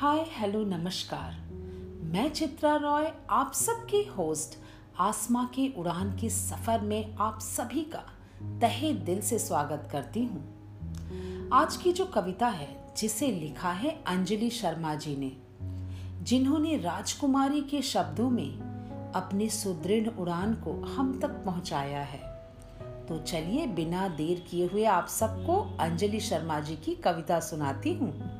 हाय, hello, नमस्कार। मैं चित्रा रॉय, आप सबकी होस्ट, आसमा के उड़ान के सफ़र में आप सभी का तहे दिल से स्वागत करती हूँ। आज की जो कविता है, जिसे लिखा है अंजलि शर्मा जी ने, जिन्होंने राजकुमारी के शब्दों में अपनी सुदृढ़ उड़ान को हम तक पहुँचाया है। तो चलिए, बिना देर किए हुए आप सबको अंजलि शर्मा जी की कविता सुनाती हूँ।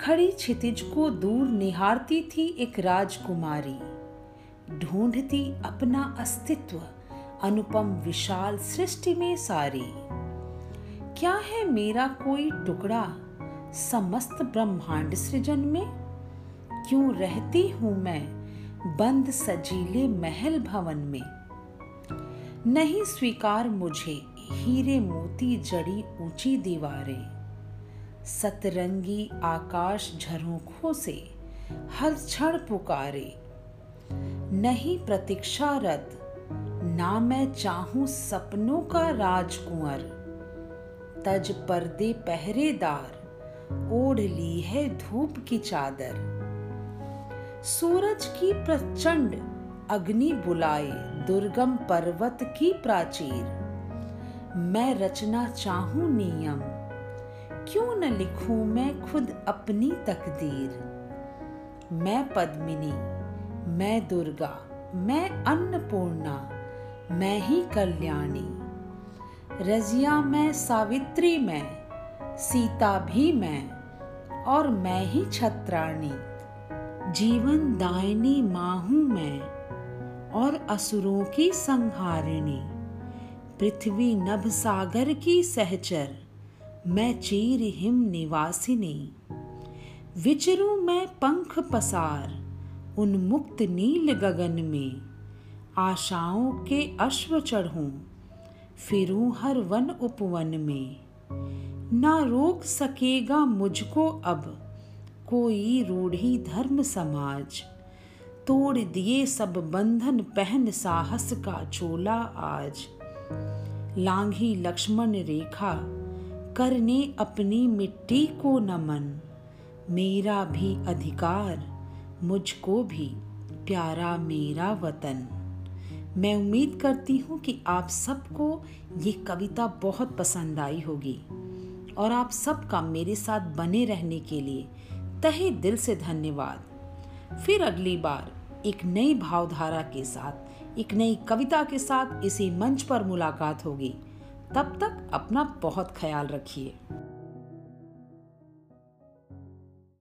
खड़ी क्षितिज को दूर निहारती थी एक राजकुमारी। ढूंढती अपना अस्तित्व, अनुपम विशाल सृष्टि में सारी। क्या है मेरा कोई टुकड़ा समस्त ब्रह्मांड सृजन में? क्यों रहती हूँ मैं बंद सजीले महल भवन में? नहीं स्वीकार मुझे हीरे मोती जड़ी ऊँची दीवारें। सतरंगी आकाश झरोखों से हर क्षण पुकारे। नहीं प्रतीक्षारत, ना मैं चाहूँ सपनों का राजकुंवर। तज पर्दे पहरेदार ओढ़ ली है धूप की चादर। सूरज की प्रचंड अग्नि बुलाए, दुर्गम पर्वत की प्राचीर। मैं रचना चाहूँ नियम क्यों न लिखूं मैं खुद अपनी तकदीर? मैं पद्मिनी, मैं दुर्गा, मैं अन्नपूर्णा, मैं ही कल्याणी। रजिया मैं सावित्री मैं, सीता भी मैं, और मैं ही छत्राणी। जीवन दायनी माँ हूँ मैं, और असुरों की संहारिणी। पृथ्वी नभ सागर की सहचर मैं चीर हिम निवासिनी। विचरू मैं पंख पसार उन्मुक्त नील गगन में। आशाओं के अश्व चढ़ूं, फिरूं हर वन उपवन में। ना रोक सकेगा मुझको अब, कोई रूढ़ी धर्म समाज। तोड़ दिए सब बंधन पहन साहस का चोला आज। लांघी लक्ष्मण रेखा करने अपनी मिट्टी को नमन मेरा भी अधिकार, मुझको भी, प्यारा मेरा वतन। मैं उम्मीद करती हूँ कि आप सबको ये कविता बहुत पसंद आई होगी। और आप सबका मेरे साथ बने रहने के लिए तहे दिल से धन्यवाद। फिर अगली बार एक नई भावधारा के साथ, एक नई कविता के साथ इसी मंच पर मुलाकात होगी। तब तक अपना बहुत ख्याल रखिए।